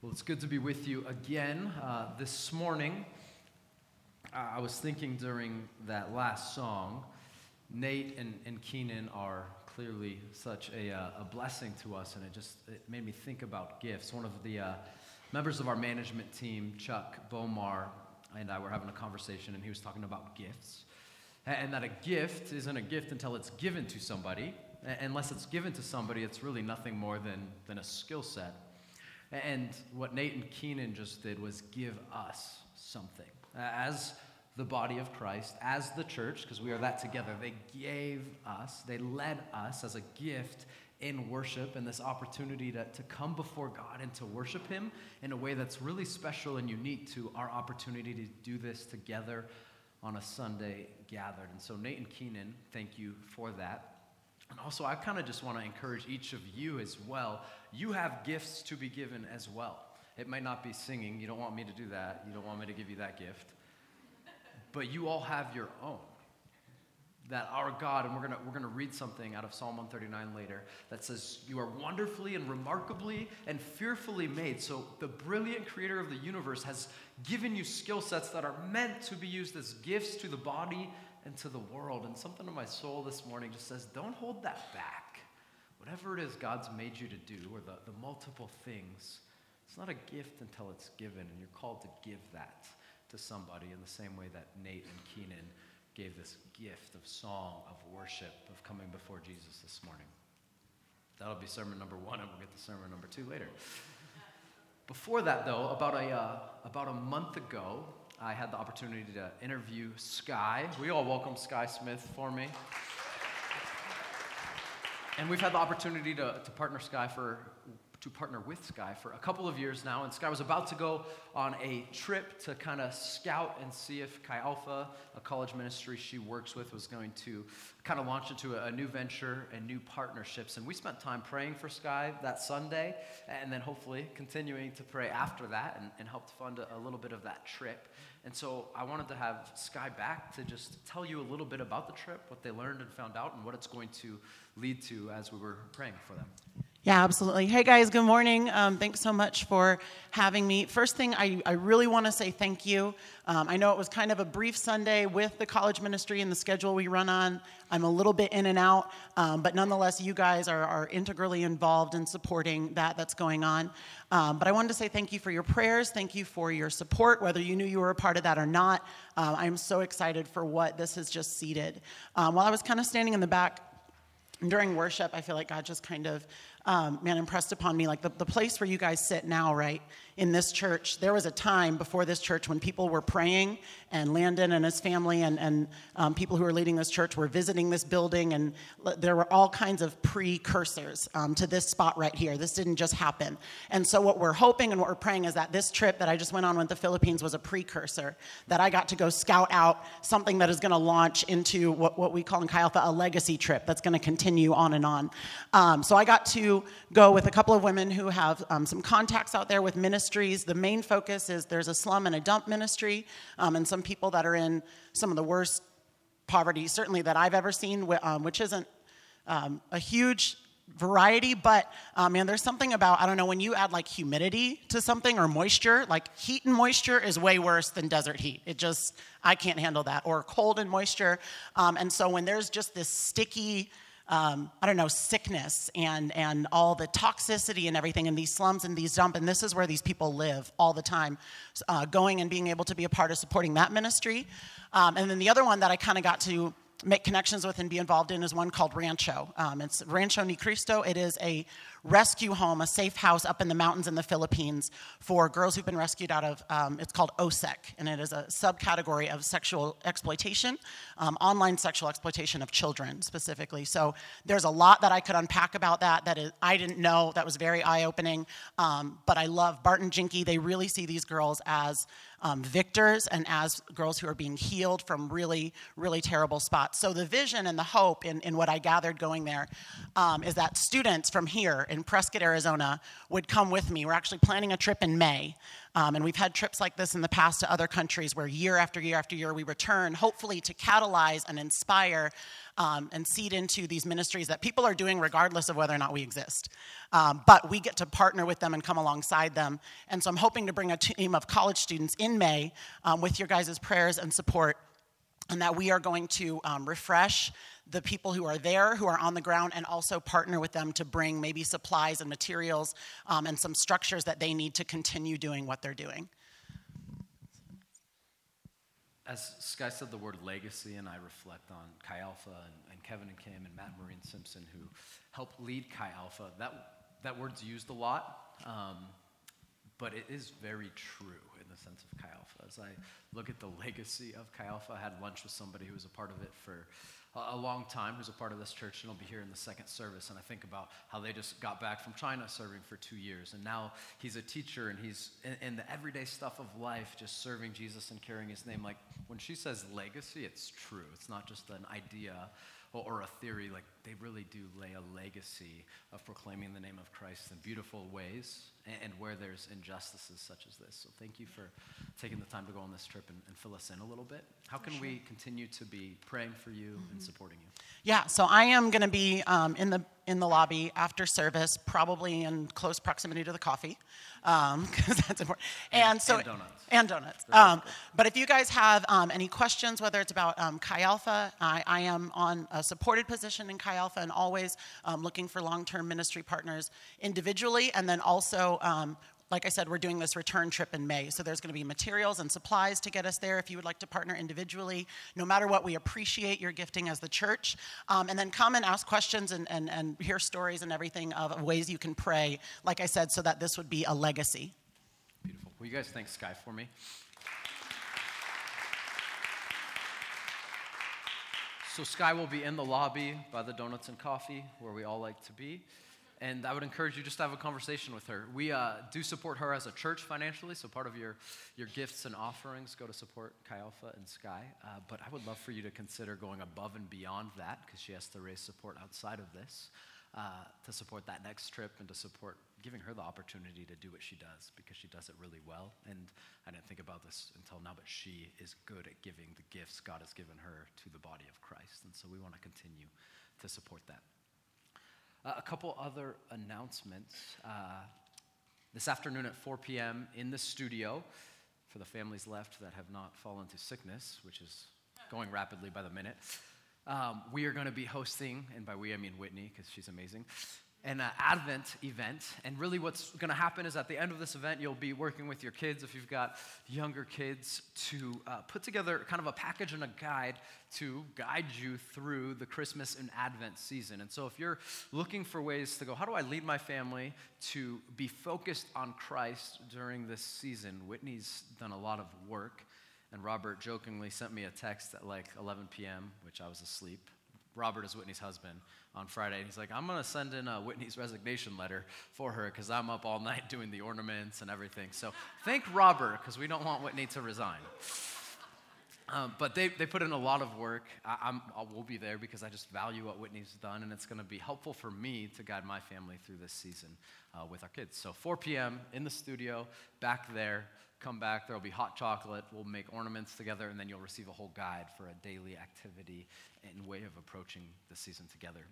Well, it's good to be with you again. Uh, this morning, uh, I was thinking during that last song, Nate and, and Keenan are clearly such a, uh, a blessing to us, and it just it made me think about gifts. One of the uh, members of our management team, Chuck Bomar, and I were having a conversation, and he was talking about gifts. And that a gift isn't a gift until it's given to somebody. Unless it's given to somebody, it's really nothing more than, than a skill set. And what Nate and Keenan just did was give us something. As the body of Christ, as the church, because we are that together, they gave us, they led us as a gift in worship and this opportunity to, to come before God and to worship Him in a way that's really special and unique to our opportunity to do this together on a Sunday gathered. And so, Nate and Keenan, thank you for that. And also, I kind of just want to encourage each of you as well. You have gifts to be given as well. It might not be singing. You don't want me to do that. You don't want me to give you that gift. But you all have your own. That our God, and we're going we're gonna read something out of Psalm 139 later that says, You are wonderfully and remarkably and fearfully made. So the brilliant creator of the universe has given you skill sets that are meant to be used as gifts to the body into the world. And something in my soul this morning just says, don't hold that back. Whatever it is God's made you to do, or the, the multiple things, it's not a gift until it's given, and you're called to give that to somebody in the same way that Nate and Keenan gave this gift of song, of worship, of coming before Jesus this morning. That'll be sermon number one, and we'll get to sermon number two later. Before that, though, about a, uh, about a month ago, I had the opportunity to interview Sky. We all welcome Sky Smith for me. And we've had the opportunity to, to partner Sky for to partner with Sky for a couple of years now. And Sky was about to go on a trip to kind of scout and see if Chi Alpha, a college ministry she works with, was going to kind of launch into a, new venture and new partnerships. And we spent time praying for Sky that Sunday, and then hopefully continuing to pray after that and, and helped fund a, a little bit of that trip. And so I wanted to have Sky back to just tell you a little bit about the trip, what they learned and found out, and what it's going to lead to as we were praying for them. Yeah, absolutely. Hey guys, good morning. Um, thanks so much for having me. First thing, I, I really want to say thank you. Um, I know it was kind of a brief Sunday with the college ministry and the schedule we run on. I'm a little bit in and out, um, but nonetheless, you guys are, are, integrally involved in supporting that that's going on. Um, but I wanted to say thank you for your prayers. Thank you for your support, whether you knew you were a part of that or not. Um, I'm so excited for what this has just seeded. Um, while I was kind of standing in the back, during worship, I feel like God just kind of, um, man, impressed upon me like the, the place where you guys sit now, right? in this church, there was a time before this church when people were praying, and Landon and his family and, and um, people who were leading this church were visiting this building, and there were all kinds of precursors um, to this spot right here. This didn't just happen. And so, what we're hoping and what we're praying is that this trip that I just went on with the Philippines was a precursor, that I got to go scout out something that is going to launch into what, what we call in Chi Alpha a legacy trip that's going to continue on and on. Um, so, I got to go with a couple of women who have um, some contacts out there with ministries. The main focus is there's a slum and a dump ministry, um, and some people that are in some of the worst poverty, certainly that I've ever seen, um, which isn't um, a huge variety, but um, man, there's something about, I don't know, when you add like humidity to something or moisture, like heat and moisture is way worse than desert heat. It just, I can't handle that. Or cold and moisture. Um, and so when there's just this sticky, um, I don't know, sickness and, and all the toxicity and everything in these slums and these dump. And this is where these people live all the time, uh, going and being able to be a part of supporting that ministry. Um, and then the other one that I kind of got to make connections with and be involved in is one called Rancho. Um, it's Rancho Ni Cristo. It is a rescue home, a safe house up in the mountains in the Philippines for girls who've been rescued out of, um, it's called OSEC, and it is a subcategory of sexual exploitation, um, online sexual exploitation of children specifically. So there's a lot that I could unpack about that that is, I didn't know that was very eye opening. Um, but I love Bart and Jinky. They really see these girls as um, victors and as girls who are being healed from really, really terrible spots. So the vision and the hope in, in what I gathered going there um, is that students from here in Prescott, Arizona, would come with me. We're actually planning a trip in May. Um, and we've had trips like this in the past to other countries where year after year after year we return, hopefully to catalyze and inspire um, and seed into these ministries that people are doing regardless of whether or not we exist. Um, but we get to partner with them and come alongside them. And so I'm hoping to bring a team of college students in May um, with your guys' prayers and support and that we are going to um, refresh the people who are there, who are on the ground, and also partner with them to bring maybe supplies and materials um, and some structures that they need to continue doing what they're doing. As Sky said the word legacy, and I reflect on Chi Alpha and, and Kevin and Kim and Matt Marine Simpson, who helped lead Chi Alpha, that, that word's used a lot, um, but it is very true sense of Chi Alpha. As I look at the legacy of Chi Alpha, I had lunch with somebody who was a part of it for a long time who's a part of this church and will be here in the second service. And I think about how they just got back from China serving for two years. And now he's a teacher and he's in, in, the everyday stuff of life, just serving Jesus and carrying his name. Like when she says legacy, it's true. It's not just an idea or, or a theory. Like they really do lay a legacy of proclaiming the name of Christ in beautiful ways and, and where there's injustices such as this. So thank you for taking the time to go on this trip and, and fill us in a little bit. How can sure. we continue to be praying for you mm-hmm. and supporting you? Yeah, so I am going to be um, in the in the lobby after service, probably in close proximity to the coffee, because um, that's important. And, so and donuts. And donuts. Um, but if you guys have um, any questions, whether it's about um, Chi Alpha, I, I, am on a supported position in Chi Alpha and always um, looking for long-term ministry partners individually, and then also um, like I said, we're doing this return trip in May. So there's going to be materials and supplies to get us there if you would like to partner individually. No matter what, we appreciate your gifting as the church. Um, and then come and ask questions and, and, and hear stories and everything of ways you can pray, like I said, so that this would be a legacy. Beautiful. Will you guys thank Sky for me? So, Sky will be in the lobby by the donuts and coffee where we all like to be. And I would encourage you just to have a conversation with her. We uh, do support her as a church financially, so part of your, your gifts and offerings go to support Chi Alpha and Sky. Uh, but I would love for you to consider going above and beyond that because she has to raise support outside of this uh, to support that next trip and to support giving her the opportunity to do what she does because she does it really well. And I didn't think about this until now, but she is good at giving the gifts God has given her to the body of Christ. And so we want to continue to support that. Uh, a couple other announcements. Uh, this afternoon at 4 p.m. in the studio, for the families left that have not fallen to sickness, which is going rapidly by the minute, um, we are going to be hosting, and by we I mean Whitney, because she's amazing, an uh, Advent event. And really, what's going to happen is at the end of this event, you'll be working with your kids, if you've got younger kids, to uh, put together kind of a package and a guide to guide you through the Christmas and Advent season. And so, if you're looking for ways to go, how do I lead my family to be focused on Christ during this season? Whitney's done a lot of work. And Robert jokingly sent me a text at like 11 p.m., which I was asleep. Robert is Whitney's husband on Friday. And he's like, I'm going to send in a Whitney's resignation letter for her because I'm up all night doing the ornaments and everything. So thank Robert because we don't want Whitney to resign. Um, but they, they put in a lot of work. I, am I will be there because I just value what Whitney's done, and it's going to be helpful for me to guide my family through this season uh, with our kids. So 4 p.m. in the studio, back there. Come back. There will be hot chocolate. We'll make ornaments together, and then you'll receive a whole guide for a daily activity and way of approaching the season together.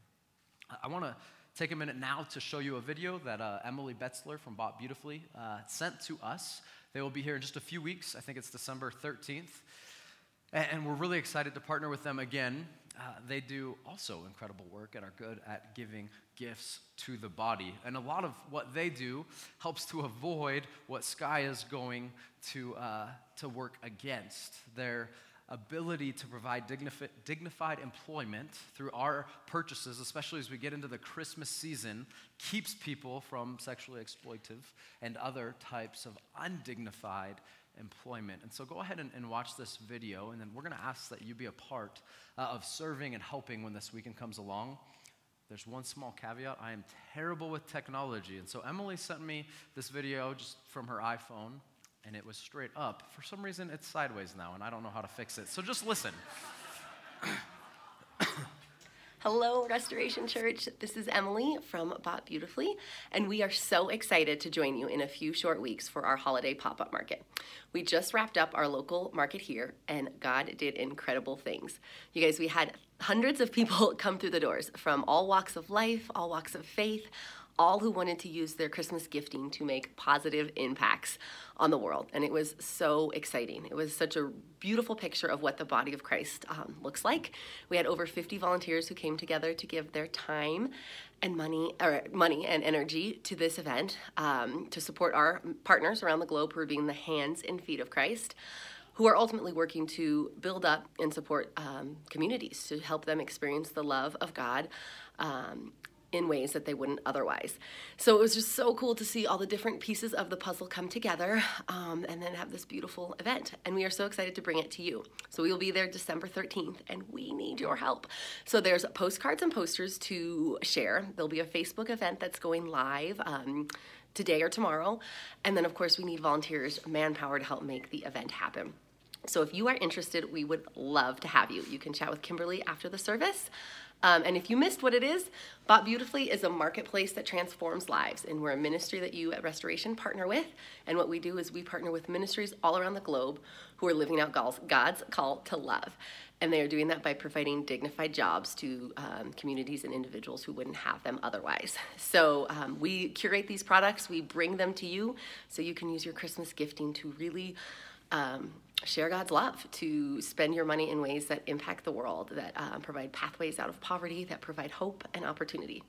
I want to take a minute now to show you a video that uh, Emily Betzler from Bought Beautifully uh, sent to us. They will be here in just a few weeks. I think it's December 13th. And we're really excited to partner with them again. Uh, they do also incredible work and are good at giving gifts to the body. And a lot of what they do helps to avoid what Sky is going to, uh, to work against. Their ability to provide dignifi- dignified employment through our purchases, especially as we get into the Christmas season, keeps people from sexually exploitive and other types of undignified employment. And so go ahead and, and watch this video, and then we're going to ask that you be a part uh, of serving and helping when this weekend comes along. There's one small caveat I am terrible with technology. And so Emily sent me this video just from her iPhone, and it was straight up. For some reason, it's sideways now, and I don't know how to fix it. So just listen. Hello, Restoration Church. This is Emily from Bought Beautifully, and we are so excited to join you in a few short weeks for our holiday pop up market. We just wrapped up our local market here, and God did incredible things. You guys, we had hundreds of people come through the doors from all walks of life, all walks of faith, all who wanted to use their Christmas gifting to make positive impacts on the world. And it was so exciting. It was such a beautiful picture of what the body of Christ um, looks like. We had over 50 volunteers who came together to give their time and money or money and energy to this event um, to support our partners around the globe who are being the hands and feet of Christ who are ultimately working to build up and support um, communities to help them experience the love of God um, in ways that they wouldn't otherwise. So it was just so cool to see all the different pieces of the puzzle come together um, and then have this beautiful event. And we are so excited to bring it to you. So we will be there December 13th and we need your help. So there's postcards and posters to share. There'll be a Facebook event that's going live. Um, today or tomorrow. And then, of course, we need volunteers, manpower to help make the event happen. So if you are interested, we would love to have you. You can chat with Kimberly after the service. Um, and if you missed what it is, Bought Beautifully is a marketplace that transforms lives. And we're a ministry that you at Restoration partner with. And what we do is we partner with ministries all around the globe who are living out God's call to love. And they are doing that by providing dignified jobs to um, communities and individuals who wouldn't have them otherwise. So um, we curate these products, we bring them to you so you can use your Christmas gifting to really um, share God's love, to spend your money in ways that impact the world, that uh, provide pathways out of poverty, that provide hope and opportunity.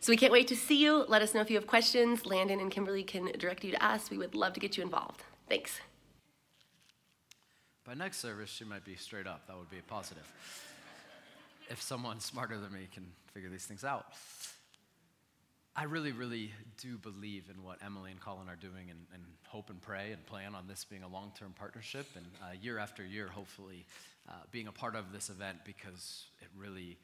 So we can't wait to see you. Let us know if you have questions. Landon and Kimberly can direct you to us. We would love to get you involved. Thanks. By next service, she might be straight up. That would be a positive. if someone smarter than me can figure these things out. I really, really do believe in what Emily and Colin are doing and, and hope and pray and plan on this being a long term partnership and uh, year after year, hopefully, uh, being a part of this event because it really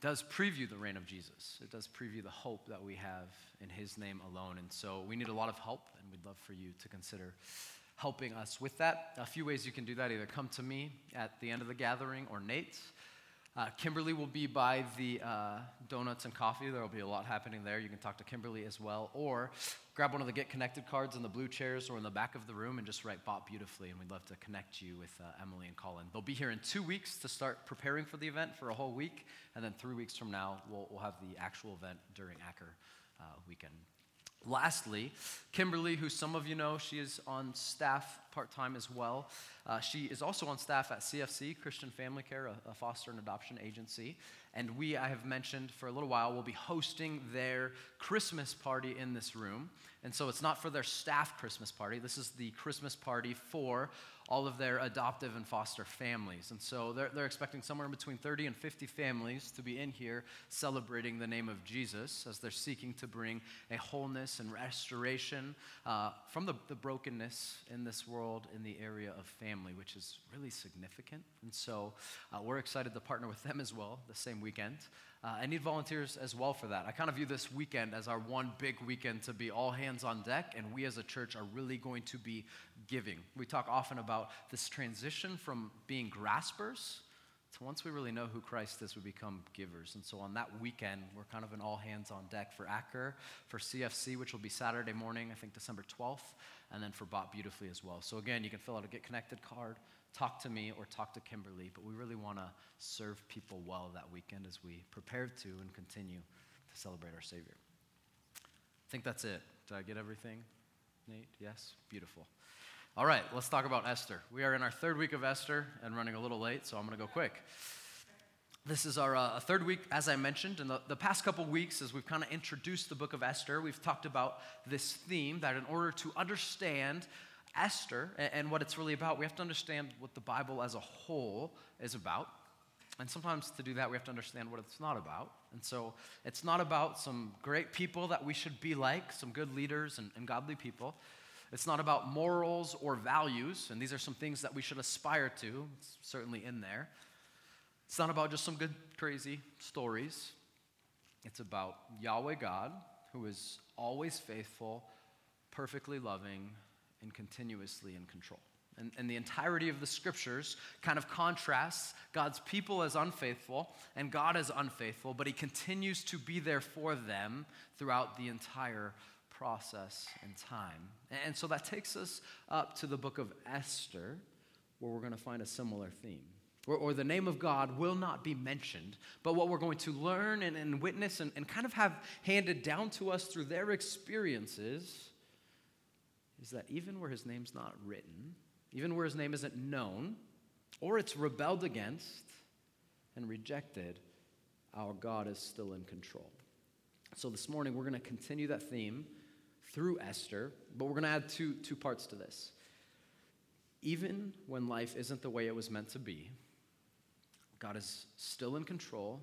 does preview the reign of Jesus. It does preview the hope that we have in His name alone. And so we need a lot of help, and we'd love for you to consider helping us with that. A few ways you can do that either come to me at the end of the gathering or Nate. Uh, Kimberly will be by the uh, donuts and coffee. There will be a lot happening there. You can talk to Kimberly as well. Or grab one of the Get Connected cards in the blue chairs or in the back of the room and just write Bought Beautifully. And we'd love to connect you with uh, Emily and Colin. They'll be here in two weeks to start preparing for the event for a whole week. And then three weeks from now, we'll, we'll have the actual event during Acker uh, weekend. Lastly, Kimberly, who some of you know, she is on staff part time as well. Uh, she is also on staff at CFC, Christian Family Care, a, a, foster and adoption agency. And we, I have mentioned for a little while, will be hosting their Christmas party in this room. And so it's not for their staff Christmas party, this is the Christmas party for all of their adoptive and foster families. And so they're, they're expecting somewhere between 30 and 50 families to be in here celebrating the name of Jesus as they're seeking to bring a wholeness and restoration uh, from the, the brokenness in this world in the area of family, which is really significant. And so uh, we're excited to partner with them as well the same weekend. Uh, I need volunteers as well for that. I kind of view this weekend as our one big weekend to be all hands on deck, and we as a church are really going to be giving. We talk often about this transition from being graspers to once we really know who Christ is, we become givers. And so on that weekend, we're kind of an all hands on deck for Acker, for CFC, which will be Saturday morning, I think December 12th, and then for Bought Beautifully as well. So again, you can fill out a Get Connected card talk to me or talk to Kimberly, but we really want to serve people well that weekend as we prepare to and continue to celebrate our Savior. I think that's it. Did I get everything, Nate? Yes? Beautiful. All right, let's talk about Esther. We are in our third week of Esther and running a little late, so I'm going to go quick. This is our uh, third week, as I mentioned. In the, the past couple weeks, as we've kind of introduced the book of Esther, we've talked about this theme that in order to understand Esther and what it's really about, we have to understand what the Bible as a whole is about. And sometimes to do that, we have to understand what it's not about. And so it's not about some great people that we should be like, some good leaders and, and godly people. It's not about morals or values, and these are some things that we should aspire to. It's certainly in there. It's not about just some good, crazy stories. It's about Yahweh God, who is always faithful, perfectly loving, and continuously in control. And, and the entirety of the scriptures kind of contrasts God's people as unfaithful and God as unfaithful, but He continues to be there for them throughout the entire process and time. And so that takes us up to the book of Esther, where we're going to find a similar theme. Or, or, the name of God will not be mentioned, but what we're going to learn and, and witness and, and kind of have handed down to us through their experiences is that even where his name's not written, even where his name isn't known, or it's rebelled against and rejected, our God is still in control. So this morning, we're going to continue that theme through Esther, but we're going to add two, two parts to this. Even when life isn't the way it was meant to be, God is still in control,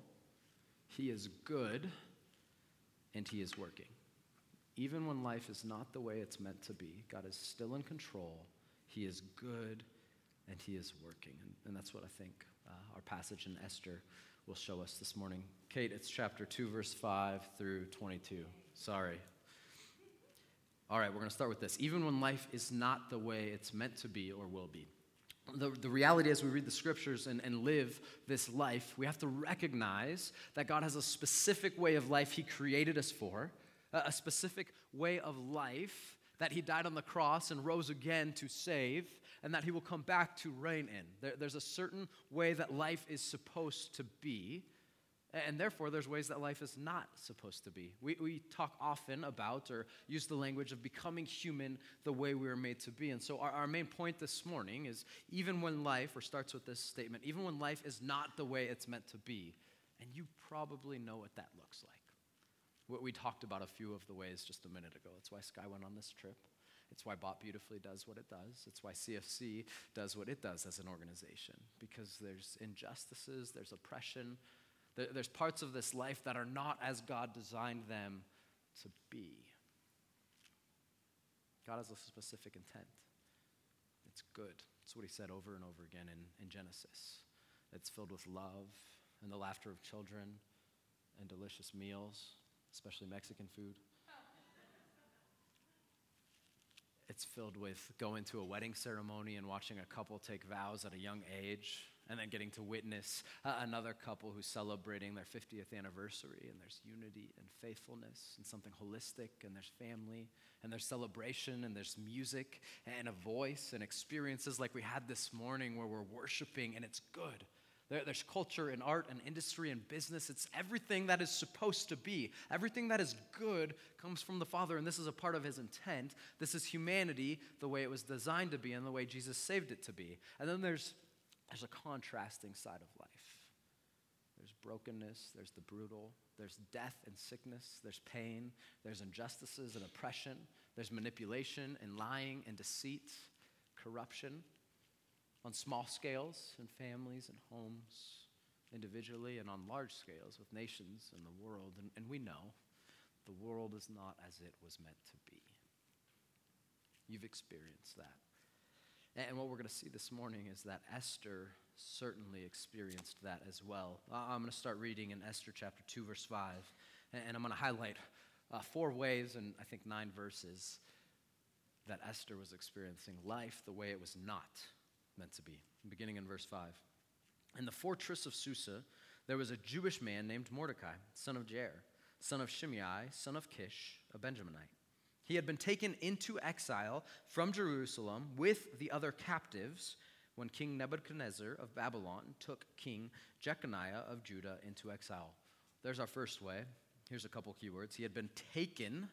He is good, and He is working. Even when life is not the way it's meant to be, God is still in control he is good and He is working. And, and that's what I think uh, our passage in Esther will show us this morning. Kate, it's chapter 2, verse 5 through 22. Sorry. All right, we're going to start with this. Even when life is not the way it's meant to be or will be. The, the reality as we read the scriptures and, and live this life, we have to recognize that God has a specific way of life He created us for, a, specific way of life that he died on the cross and rose again to save, and that he will come back to reign in. There, there's a certain way that life is supposed to be, and therefore there's ways that life is not supposed to be. We, we talk often about or use the language of becoming human the way we were made to be. And so our, our main point this morning is even when life, or starts with this statement, even when life is not the way it's meant to be, and you probably know what that looks like. What we talked about a few of the ways just a minute ago. It's why Sky went on this trip. It's why Bought Beautifully does what it does. It's why CFC does what it does as an organization. Because there's injustices, there's oppression, there's parts of this life that are not as God designed them to be. God has a specific intent. It's good. It's what he said over and over again in, in Genesis. It's filled with love and the laughter of children and delicious meals especially Mexican food. It's filled with going to a wedding ceremony and watching a couple take vows at a young age, and then getting to witness uh, another couple who's celebrating their 50th anniversary, and there's unity and faithfulness and something holistic, and there's family, and there's celebration, and there's music, and a voice, and experiences like we had this morning where we're worshiping, and it's good. There, there's culture and art and industry and business. It's everything that is supposed to be. Everything that is good comes from the Father, and this is a part of His intent. This is humanity the way it was designed to be and the way Jesus saved it to be. And then there's, there's a contrasting side of life there's brokenness, there's the brutal, there's death and sickness, there's pain, there's injustices and oppression, there's manipulation and lying and deceit, corruption on small scales in families and homes, individually, and on large scales with nations and the world. And, and we know the world is not as it was meant to be. You've experienced that. And what we're going to see this morning is that Esther certainly experienced that as well. I'm going to start reading in Esther chapter 2, verse 5, and I'm going to highlight uh, four ways and I think nine verses that Esther was experiencing life the way it was not meant to be. Beginning in verse 5. In the fortress of Susa, there was a Jewish man named Mordecai, son of Jair, son of Shimei, son of Kish, a Benjaminite. He had been taken into exile from Jerusalem with the other captives when King Nebuchadnezzar of Babylon took King Jeconiah of Judah into exile. There's our first way. Here's a couple keywords. He had been taken,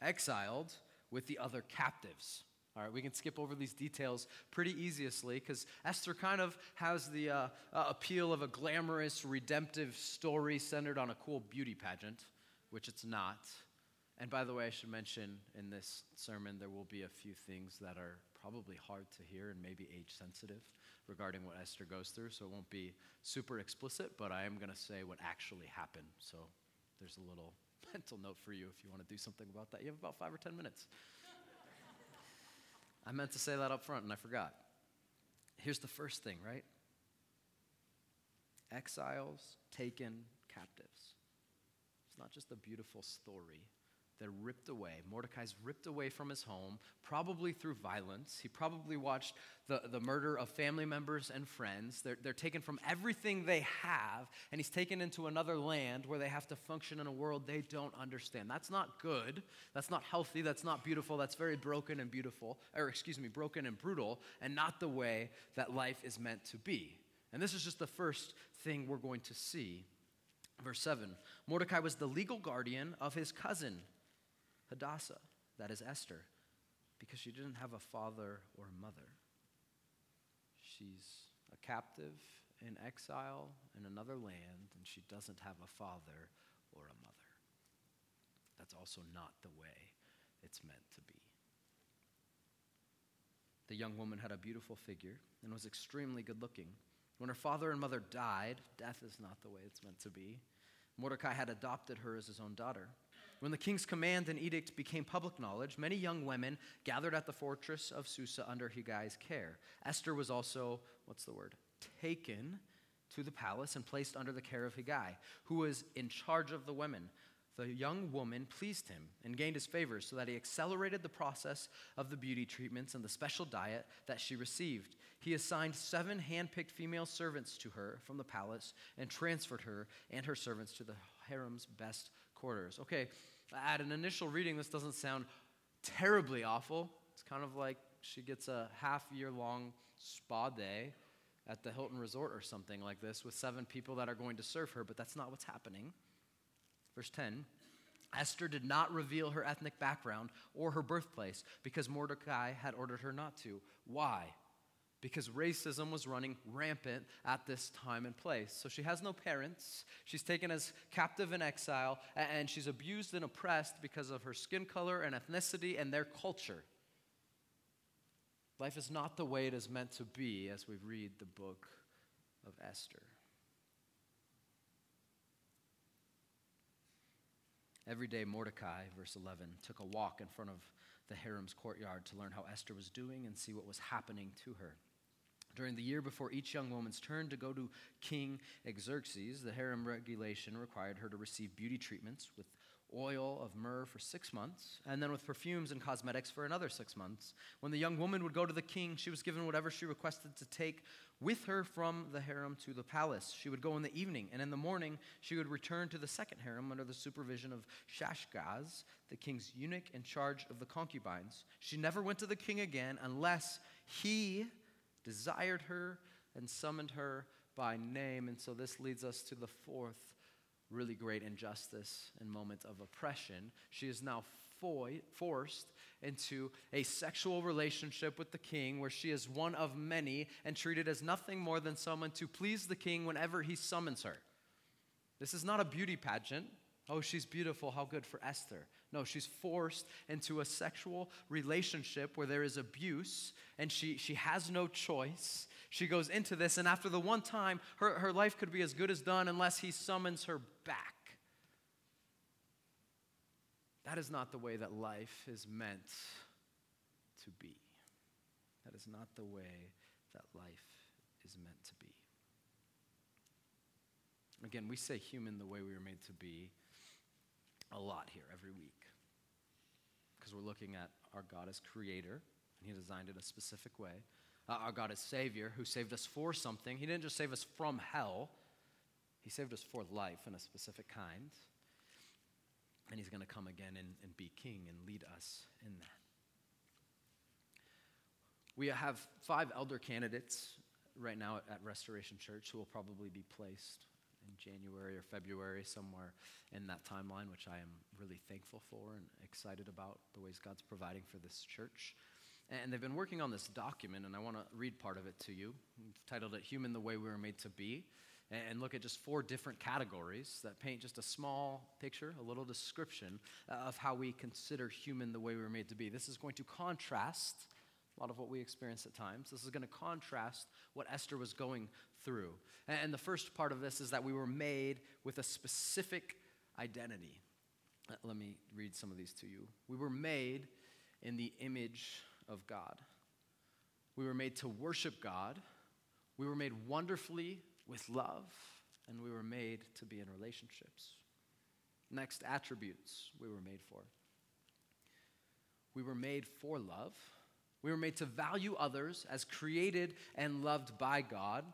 exiled, with the other captives. All right, we can skip over these details pretty easily because Esther kind of has the uh, uh, appeal of a glamorous, redemptive story centered on a cool beauty pageant, which it's not. And by the way, I should mention in this sermon, there will be a few things that are probably hard to hear and maybe age sensitive regarding what Esther goes through. So it won't be super explicit, but I am going to say what actually happened. So there's a little mental note for you if you want to do something about that. You have about five or 10 minutes. I meant to say that up front and I forgot. Here's the first thing, right? Exiles taken captives. It's not just a beautiful story they're ripped away. Mordecai's ripped away from his home, probably through violence. He probably watched the, the murder of family members and friends. They're, they're taken from everything they have, and he's taken into another land where they have to function in a world they don't understand. That's not good. That's not healthy. That's not beautiful. That's very broken and beautiful, or excuse me, broken and brutal, and not the way that life is meant to be. And this is just the first thing we're going to see. Verse 7 Mordecai was the legal guardian of his cousin Hadassah, that is Esther, because she didn't have a father or a mother. She's a captive in exile in another land, and she doesn't have a father or a mother. That's also not the way it's meant to be. The young woman had a beautiful figure and was extremely good looking. When her father and mother died, death is not the way it's meant to be. Mordecai had adopted her as his own daughter. When the king's command and edict became public knowledge, many young women gathered at the fortress of Susa under Hegai's care. Esther was also, what's the word, taken to the palace and placed under the care of Hegai, who was in charge of the women. The young woman pleased him and gained his favor so that he accelerated the process of the beauty treatments and the special diet that she received. He assigned seven handpicked female servants to her from the palace and transferred her and her servants to the harem's best quarters. Okay, at an initial reading, this doesn't sound terribly awful. It's kind of like she gets a half year long spa day at the Hilton Resort or something like this with seven people that are going to serve her, but that's not what's happening. Verse 10 Esther did not reveal her ethnic background or her birthplace because Mordecai had ordered her not to. Why? Because racism was running rampant at this time and place. So she has no parents. She's taken as captive in exile, and she's abused and oppressed because of her skin color and ethnicity and their culture. Life is not the way it is meant to be as we read the book of Esther. Every day, Mordecai, verse 11, took a walk in front of the harem's courtyard to learn how Esther was doing and see what was happening to her. During the year before each young woman's turn to go to King Xerxes, the harem regulation required her to receive beauty treatments with oil of myrrh for six months, and then with perfumes and cosmetics for another six months. When the young woman would go to the king, she was given whatever she requested to take with her from the harem to the palace. She would go in the evening, and in the morning she would return to the second harem under the supervision of Shaashgaz, the king's eunuch in charge of the concubines. She never went to the king again unless he desired her and summoned her by name. And so this leads us to the fourth really great injustice and moment of oppression. She is now fo- forced into a sexual relationship with the king where she is one of many and treated as nothing more than someone to please the king whenever he summons her. This is not a beauty pageant. Oh, she's beautiful. How good for Esther. No, she's forced into a sexual relationship where there is abuse and she, she has no choice. She goes into this, and after the one time, her, her life could be as good as done unless he summons her back. That is not the way that life is meant to be. That is not the way that life is meant to be. Again, we say human the way we were made to be a lot here every week because we're looking at our God as creator, and He designed it a specific way. Uh, our God as Savior, who saved us for something. He didn't just save us from hell, He saved us for life in a specific kind. And He's going to come again and, and be King and lead us in that. We have five elder candidates right now at Restoration Church who will probably be placed in January or February, somewhere in that timeline, which I am really thankful for and excited about the ways God's providing for this church. And they've been working on this document, and I want to read part of it to you. Titled it Human the Way We Were Made to Be, and look at just four different categories that paint just a small picture, a little description uh, of how we consider human the way we were made to be. This is going to contrast a lot of what we experience at times. This is going to contrast what Esther was going through. And the first part of this is that we were made with a specific identity. Let me read some of these to you. We were made in the image of God. We were made to worship God. We were made wonderfully with love, and we were made to be in relationships. Next, attributes we were made for. We were made for love. We were made to value others as created and loved by God.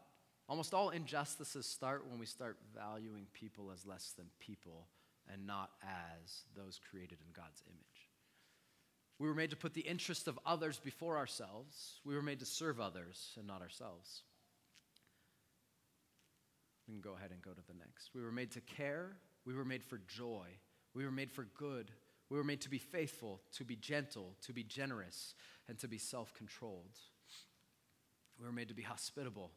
Almost all injustices start when we start valuing people as less than people and not as those created in God's image. We were made to put the interest of others before ourselves. We were made to serve others and not ourselves. We can go ahead and go to the next. We were made to care. We were made for joy. We were made for good. We were made to be faithful, to be gentle, to be generous, and to be self controlled. We were made to be hospitable.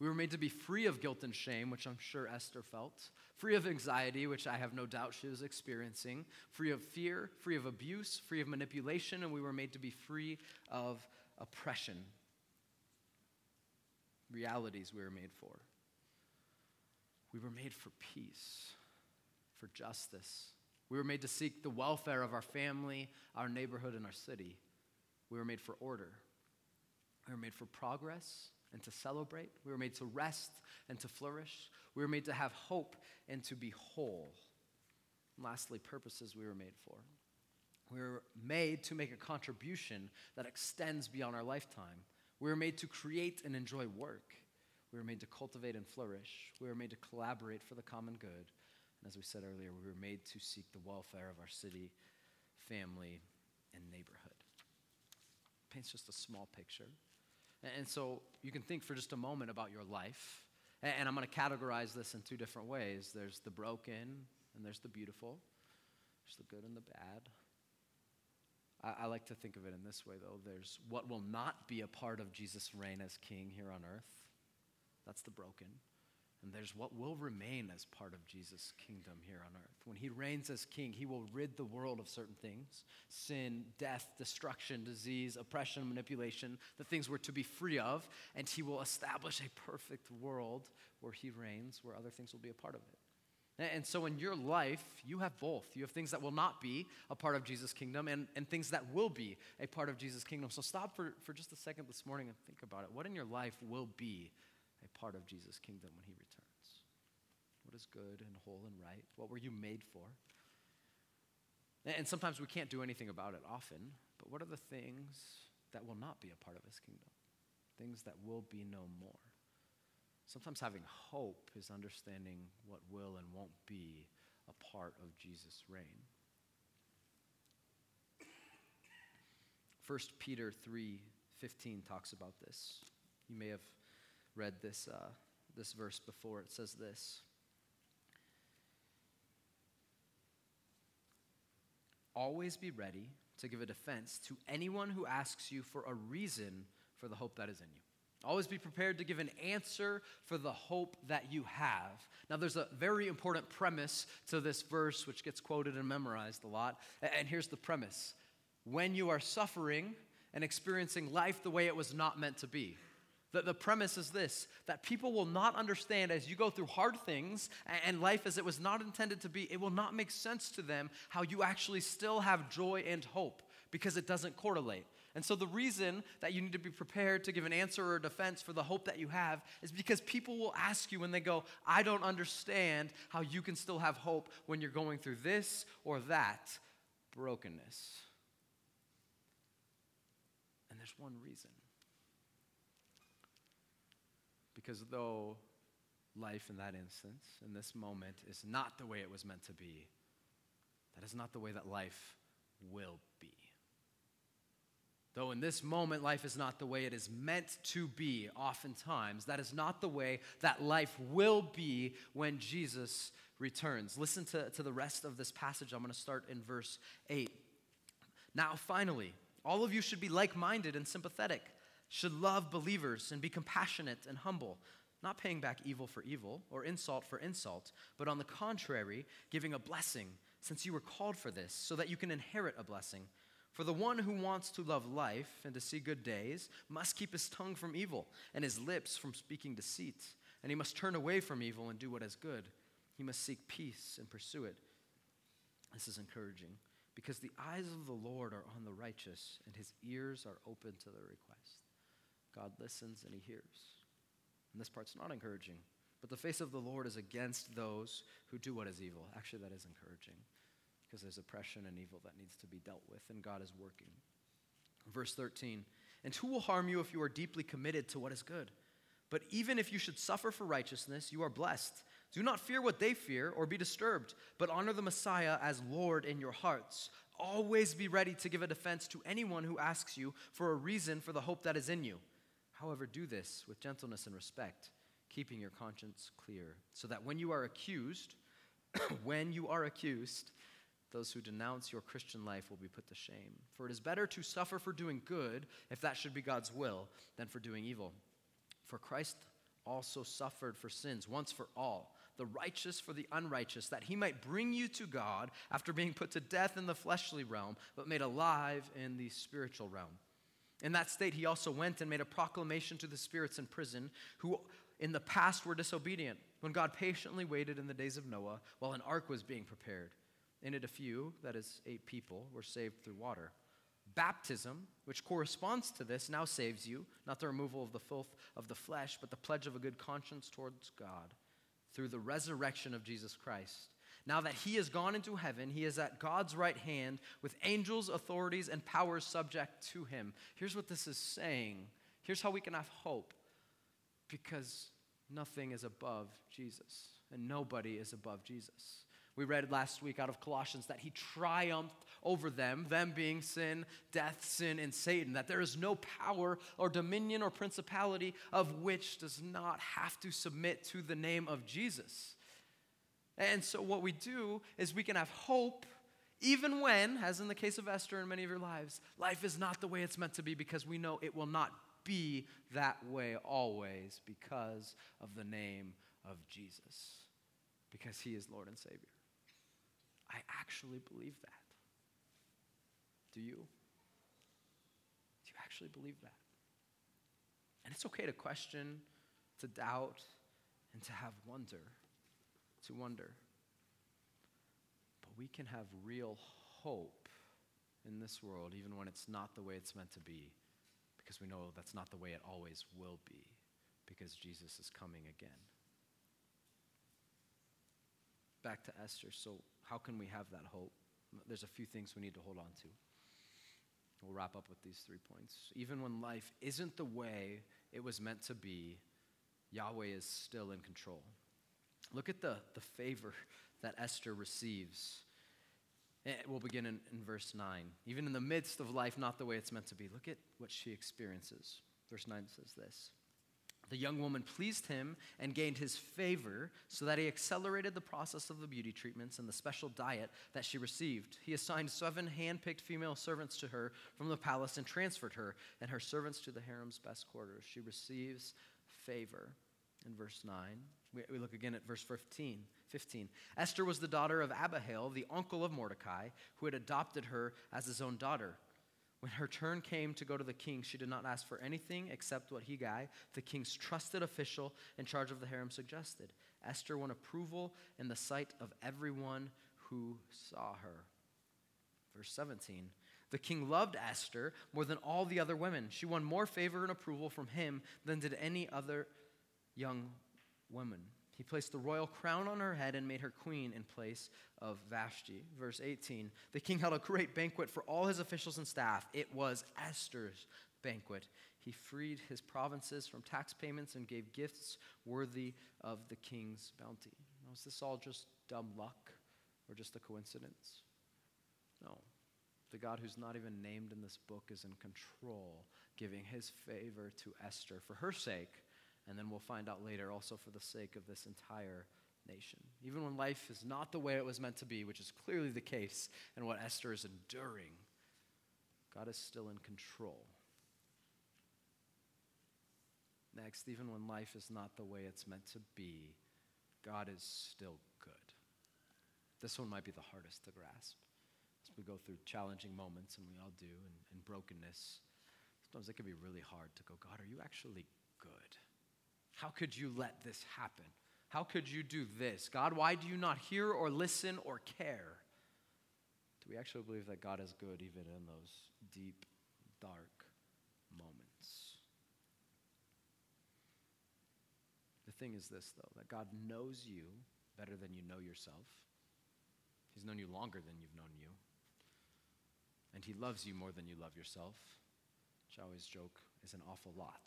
We were made to be free of guilt and shame, which I'm sure Esther felt, free of anxiety, which I have no doubt she was experiencing, free of fear, free of abuse, free of manipulation, and we were made to be free of oppression. Realities we were made for. We were made for peace, for justice. We were made to seek the welfare of our family, our neighborhood, and our city. We were made for order. We were made for progress and to celebrate. We were made to rest and to flourish. We were made to have hope and to be whole. And lastly, purposes we were made for. We were made to make a contribution that extends beyond our lifetime. We were made to create and enjoy work. We were made to cultivate and flourish. We were made to collaborate for the common good. And as we said earlier, we were made to seek the welfare of our city, family, and neighborhood. Paints just a small picture. And so you can think for just a moment about your life. And I'm going to categorize this in two different ways there's the broken, and there's the beautiful, there's the good and the bad. I, like to think of it in this way, though. There's what will not be a part of Jesus' reign as king here on earth. That's the broken. And there's what will remain as part of Jesus' kingdom here on earth. When he reigns as king, he will rid the world of certain things sin, death, destruction, disease, oppression, manipulation, the things we're to be free of. And he will establish a perfect world where he reigns, where other things will be a part of it. And so in your life, you have both. You have things that will not be a part of Jesus' kingdom and, and things that will be a part of Jesus' kingdom. So stop for, for just a second this morning and think about it. What in your life will be a part of Jesus' kingdom when he returns? Is good and whole and right? What were you made for? And sometimes we can't do anything about it often, but what are the things that will not be a part of his kingdom? Things that will be no more. Sometimes having hope is understanding what will and won't be a part of Jesus' reign. 1 Peter 3:15 talks about this. You may have read this, uh, this verse before. It says this Always be ready to give a defense to anyone who asks you for a reason for the hope that is in you. Always be prepared to give an answer for the hope that you have. Now, there's a very important premise to this verse, which gets quoted and memorized a lot. And here's the premise When you are suffering and experiencing life the way it was not meant to be, the, the premise is this that people will not understand as you go through hard things and life as it was not intended to be, it will not make sense to them how you actually still have joy and hope because it doesn't correlate. And so, the reason that you need to be prepared to give an answer or a defense for the hope that you have is because people will ask you when they go, I don't understand how you can still have hope when you're going through this or that brokenness. And there's one reason because though life in that instance, in this moment, is not the way it was meant to be, that is not the way that life will be. Though in this moment life is not the way it is meant to be, oftentimes, that is not the way that life will be when Jesus returns. Listen to, to the rest of this passage. I'm going to start in verse 8. Now, finally, all of you should be like minded and sympathetic should love believers and be compassionate and humble, not paying back evil for evil or insult for insult, but on the contrary, giving a blessing, since you were called for this, so that you can inherit a blessing. For the one who wants to love life and to see good days must keep his tongue from evil and his lips from speaking deceit. And he must turn away from evil and do what is good. He must seek peace and pursue it. This is encouraging because the eyes of the Lord are on the righteous and his ears are open to their request. God listens and he hears. And this part's not encouraging. But the face of the Lord is against those who do what is evil. Actually, that is encouraging. because there's oppression and evil that needs to be dealt with, and God is working. Verse 13 And who will harm you if you are deeply committed to what is good? But even if you should suffer for righteousness, you are blessed. Do not fear what they fear or be disturbed, but honor the Messiah as Lord in your hearts. Always be ready to give a defense to anyone who asks you for a reason for the hope that is in you. However, do this with gentleness and respect, keeping your conscience clear, so that when you are accused, when you are accused, those who denounce your Christian life will be put to shame. For it is better to suffer for doing good, if that should be God's will, than for doing evil. For Christ also suffered for sins once for all, the righteous for the unrighteous, that he might bring you to God after being put to death in the fleshly realm, but made alive in the spiritual realm. In that state, he also went and made a proclamation to the spirits in prison who in the past were disobedient, when God patiently waited in the days of Noah while an ark was being prepared in it, a few, that is, eight people, were saved through water. Baptism, which corresponds to this, now saves you, not the removal of the filth of the flesh, but the pledge of a good conscience towards God through the resurrection of Jesus Christ. Now that he has gone into heaven, he is at God's right hand with angels, authorities, and powers subject to him. Here's what this is saying. Here's how we can have hope because nothing is above Jesus, and nobody is above Jesus. We read last week out of Colossians that he triumphed over them, them being sin, death, sin, and Satan, that there is no power or dominion or principality of which does not have to submit to the name of Jesus. And so, what we do is we can have hope even when, as in the case of Esther and many of your lives, life is not the way it's meant to be because we know it will not be that way always because of the name of Jesus, because he is Lord and Savior. I actually believe that. Do you? Do you actually believe that? And it's okay to question, to doubt, and to have wonder, to wonder. But we can have real hope in this world, even when it's not the way it's meant to be, because we know that's not the way it always will be, because Jesus is coming again. Back to Esther. So, how can we have that hope? There's a few things we need to hold on to. We'll wrap up with these three points. Even when life isn't the way it was meant to be, Yahweh is still in control. Look at the, the favor that Esther receives. Eh, we'll begin in, in verse 9. Even in the midst of life not the way it's meant to be, look at what she experiences. Verse 9 says this the young woman pleased him and gained his favor so that he accelerated the process of the beauty treatments and the special diet that she received. He assigned seven hand picked female servants to her from the palace and transferred her and her servants to the harem's best quarters. She receives favor. In verse 9, we, we look again at verse 15. 15. Esther was the daughter of Abihail, the uncle of Mordecai, who had adopted her as his own daughter. When her turn came to go to the king, she did not ask for anything except what Hegai, the king's trusted official in charge of the harem, suggested. Esther won approval in the sight of everyone who saw her. Verse 17 The king loved Esther more than all the other women. She won more favor and approval from him than did any other young woman. He placed the royal crown on her head and made her queen in place of Vashti. Verse 18 The king held a great banquet for all his officials and staff. It was Esther's banquet. He freed his provinces from tax payments and gave gifts worthy of the king's bounty. Now, is this all just dumb luck or just a coincidence? No. The God who's not even named in this book is in control, giving his favor to Esther for her sake and then we'll find out later also for the sake of this entire nation. Even when life is not the way it was meant to be, which is clearly the case and what Esther is enduring, God is still in control. Next, even when life is not the way it's meant to be, God is still good. This one might be the hardest to grasp as we go through challenging moments, and we all do, and, and brokenness. Sometimes it can be really hard to go, God, are you actually? How could you let this happen? How could you do this? God, why do you not hear or listen or care? Do we actually believe that God is good even in those deep, dark moments? The thing is this, though, that God knows you better than you know yourself. He's known you longer than you've known you. And He loves you more than you love yourself, which I always joke is an awful lot.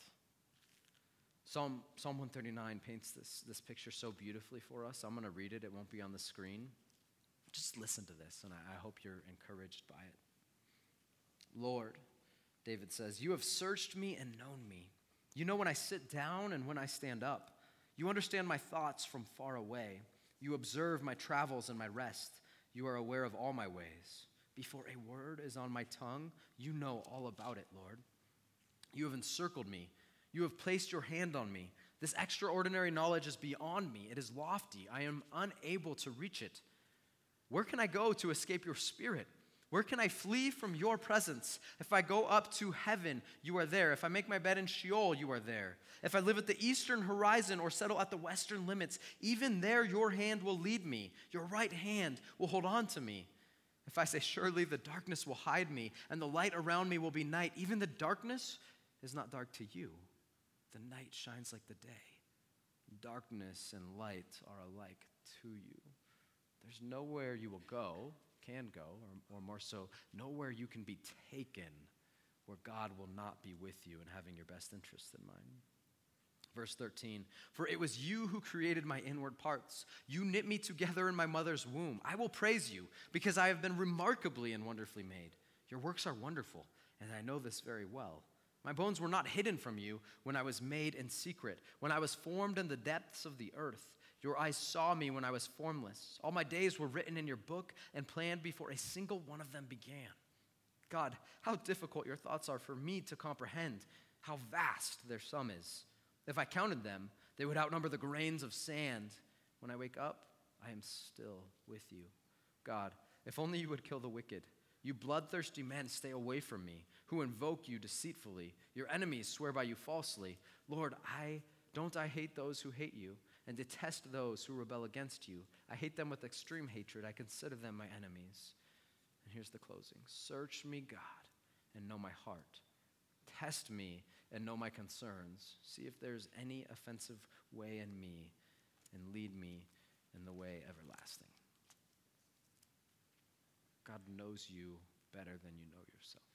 Psalm, Psalm 139 paints this, this picture so beautifully for us. I'm going to read it, it won't be on the screen. Just listen to this, and I, I hope you're encouraged by it. Lord, David says, You have searched me and known me. You know when I sit down and when I stand up. You understand my thoughts from far away. You observe my travels and my rest. You are aware of all my ways. Before a word is on my tongue, you know all about it, Lord. You have encircled me. You have placed your hand on me. This extraordinary knowledge is beyond me. It is lofty. I am unable to reach it. Where can I go to escape your spirit? Where can I flee from your presence? If I go up to heaven, you are there. If I make my bed in Sheol, you are there. If I live at the eastern horizon or settle at the western limits, even there your hand will lead me. Your right hand will hold on to me. If I say, Surely the darkness will hide me, and the light around me will be night, even the darkness is not dark to you. The night shines like the day. Darkness and light are alike to you. There's nowhere you will go can go, or, or more so, nowhere you can be taken where God will not be with you and having your best interests in mind. Verse 13, for it was you who created my inward parts. You knit me together in my mother's womb. I will praise you because I have been remarkably and wonderfully made. Your works are wonderful, and I know this very well. My bones were not hidden from you when I was made in secret, when I was formed in the depths of the earth. Your eyes saw me when I was formless. All my days were written in your book and planned before a single one of them began. God, how difficult your thoughts are for me to comprehend, how vast their sum is. If I counted them, they would outnumber the grains of sand. When I wake up, I am still with you. God, if only you would kill the wicked. You bloodthirsty men, stay away from me, who invoke you deceitfully. Your enemies swear by you falsely. Lord, I don't I hate those who hate you? and detest those who rebel against you. I hate them with extreme hatred. I consider them my enemies. And here's the closing Search me, God, and know my heart. Test me and know my concerns. See if there's any offensive way in me, and lead me in the way everlasting. God knows you better than you know yourself.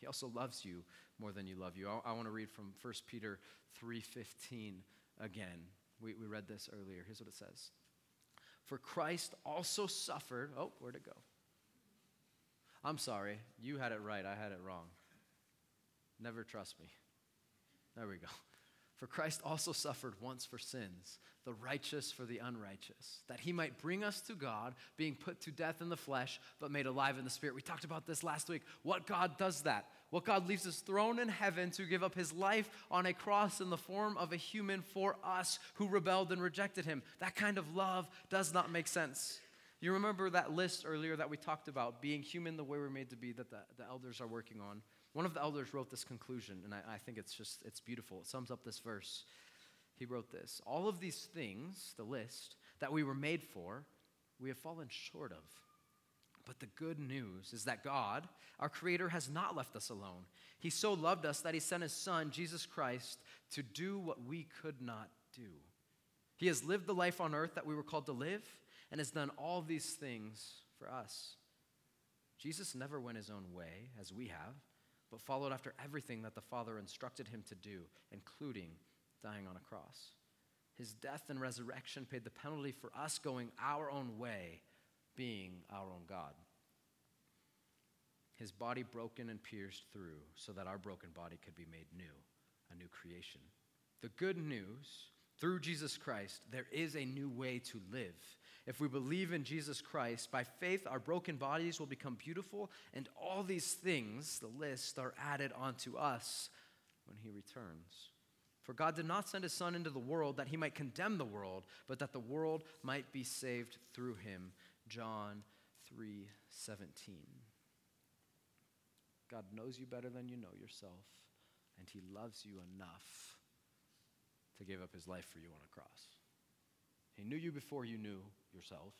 He also loves you more than you love you. I, I want to read from 1 Peter 3:15 again. We, we read this earlier. Here's what it says For Christ also suffered. Oh, where'd it go? I'm sorry. You had it right. I had it wrong. Never trust me. There we go. For Christ also suffered once for sins, the righteous for the unrighteous, that he might bring us to God, being put to death in the flesh, but made alive in the spirit. We talked about this last week. What God does that? What God leaves his throne in heaven to give up his life on a cross in the form of a human for us who rebelled and rejected him. That kind of love does not make sense. You remember that list earlier that we talked about, being human the way we're made to be, that the, the elders are working on? One of the elders wrote this conclusion, and I, I think it's just, it's beautiful. It sums up this verse. He wrote this All of these things, the list, that we were made for, we have fallen short of. But the good news is that God, our Creator, has not left us alone. He so loved us that He sent His Son, Jesus Christ, to do what we could not do. He has lived the life on earth that we were called to live and has done all these things for us. Jesus never went His own way, as we have but followed after everything that the Father instructed him to do, including dying on a cross. His death and resurrection paid the penalty for us going our own way, being our own God. His body broken and pierced through so that our broken body could be made new, a new creation. The good news through Jesus Christ, there is a new way to live. If we believe in Jesus Christ, by faith, our broken bodies will become beautiful, and all these things, the list, are added onto us when He returns. For God did not send His Son into the world that He might condemn the world, but that the world might be saved through Him. John 3 17. God knows you better than you know yourself, and He loves you enough to give up his life for you on a cross. He knew you before you knew yourself,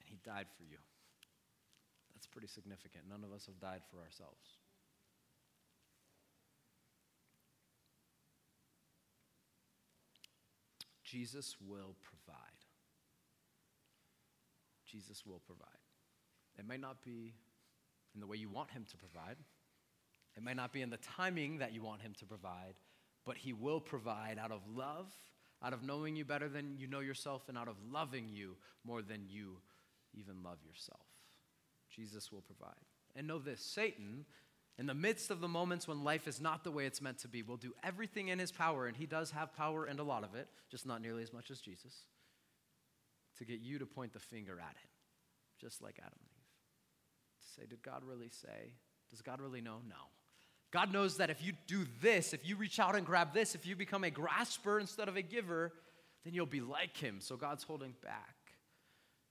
and he died for you. That's pretty significant. None of us have died for ourselves. Jesus will provide. Jesus will provide. It might not be in the way you want Him to provide, it might not be in the timing that you want Him to provide, but He will provide out of love, out of knowing you better than you know yourself, and out of loving you more than you even love yourself. Jesus will provide. And know this Satan, in the midst of the moments when life is not the way it's meant to be, will do everything in his power, and he does have power and a lot of it, just not nearly as much as Jesus, to get you to point the finger at him, just like Adam and Eve. To say, Did God really say? Does God really know? No. God knows that if you do this, if you reach out and grab this, if you become a grasper instead of a giver, then you'll be like him. So God's holding back.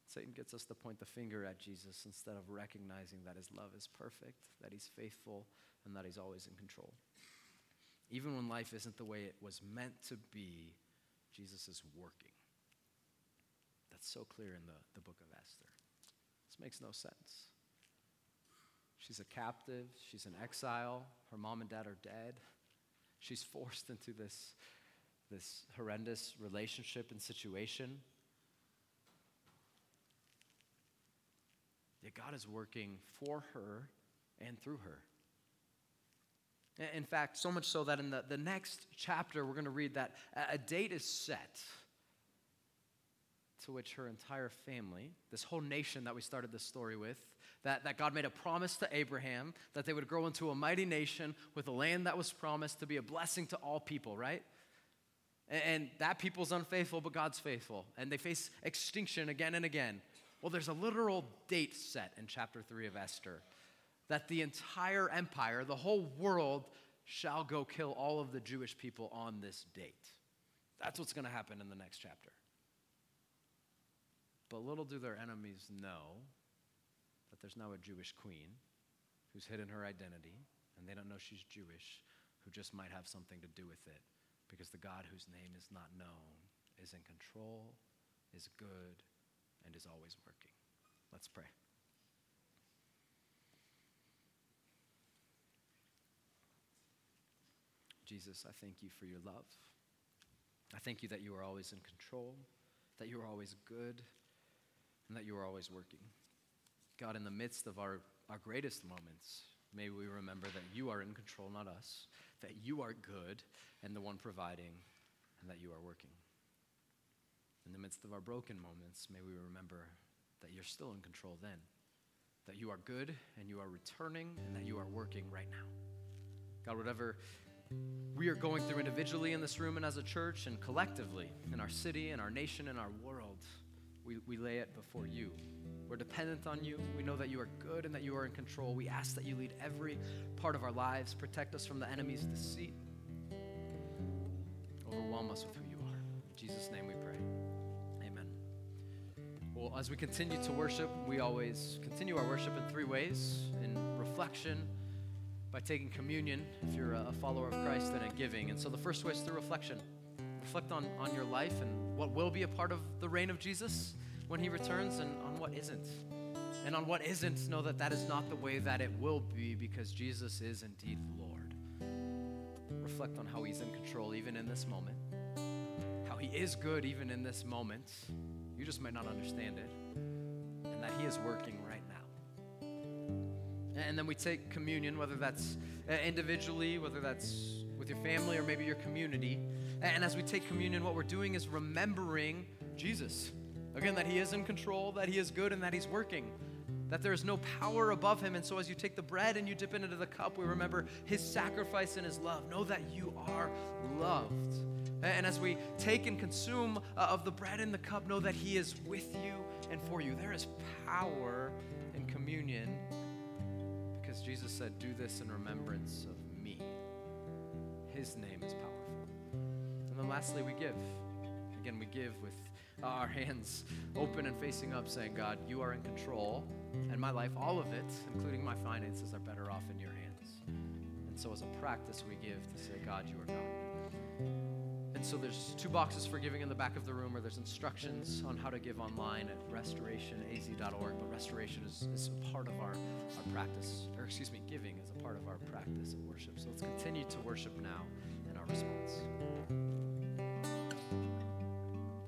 Satan gets us to point the finger at Jesus instead of recognizing that his love is perfect, that he's faithful, and that he's always in control. Even when life isn't the way it was meant to be, Jesus is working. That's so clear in the, the book of Esther. This makes no sense. She's a captive, she's an exile, her mom and dad are dead. She's forced into this, this horrendous relationship and situation Yet God is working for her and through her. In fact, so much so that in the, the next chapter, we're going to read that a date is set to which her entire family, this whole nation that we started this story with, that, that God made a promise to Abraham that they would grow into a mighty nation with a land that was promised to be a blessing to all people, right? And, and that people's unfaithful, but God's faithful. And they face extinction again and again. Well, there's a literal date set in chapter 3 of Esther that the entire empire, the whole world, shall go kill all of the Jewish people on this date. That's what's going to happen in the next chapter. But little do their enemies know there's now a Jewish queen who's hidden her identity, and they don't know she's Jewish, who just might have something to do with it because the God whose name is not known is in control, is good, and is always working. Let's pray. Jesus, I thank you for your love. I thank you that you are always in control, that you are always good, and that you are always working. God, in the midst of our, our greatest moments, may we remember that you are in control, not us, that you are good and the one providing, and that you are working. In the midst of our broken moments, may we remember that you're still in control then, that you are good and you are returning and that you are working right now. God, whatever we are going through individually in this room and as a church and collectively in our city and our nation and our world, we, we lay it before you. We're dependent on you. We know that you are good and that you are in control. We ask that you lead every part of our lives, protect us from the enemy's deceit, overwhelm us with who you are. In Jesus' name we pray. Amen. Well, as we continue to worship, we always continue our worship in three ways in reflection, by taking communion, if you're a follower of Christ, and in giving. And so the first way is through reflection. Reflect on, on your life and what will be a part of the reign of Jesus when he returns, and on what isn't. And on what isn't, know that that is not the way that it will be because Jesus is indeed the Lord. Reflect on how he's in control even in this moment, how he is good even in this moment you just might not understand it. And that He is working right now. And then we take communion, whether that's uh, individually, whether that's with your family, or maybe your community. And as we take communion, what we're doing is remembering Jesus. Again, that He is in control, that He is good, and that He's working that there is no power above him. And so, as you take the bread and you dip it into the cup, we remember his sacrifice and his love. Know that you are loved. And as we take and consume uh, of the bread and the cup, know that He is with you and for you. There is power in communion because Jesus said, Do this in remembrance of me. His name is powerful. And then lastly, we give. Again, we give with our hands open and facing up, saying, God, you are in control, and my life, all of it, including my finances, are better off in your hands. And so, as a practice, we give to say, God, you are God. And so there's two boxes for giving in the back of the room, or there's instructions on how to give online at restorationaz.org. But restoration is, is a part of our, our practice, or excuse me, giving is a part of our practice of worship. So let's continue to worship now in our response.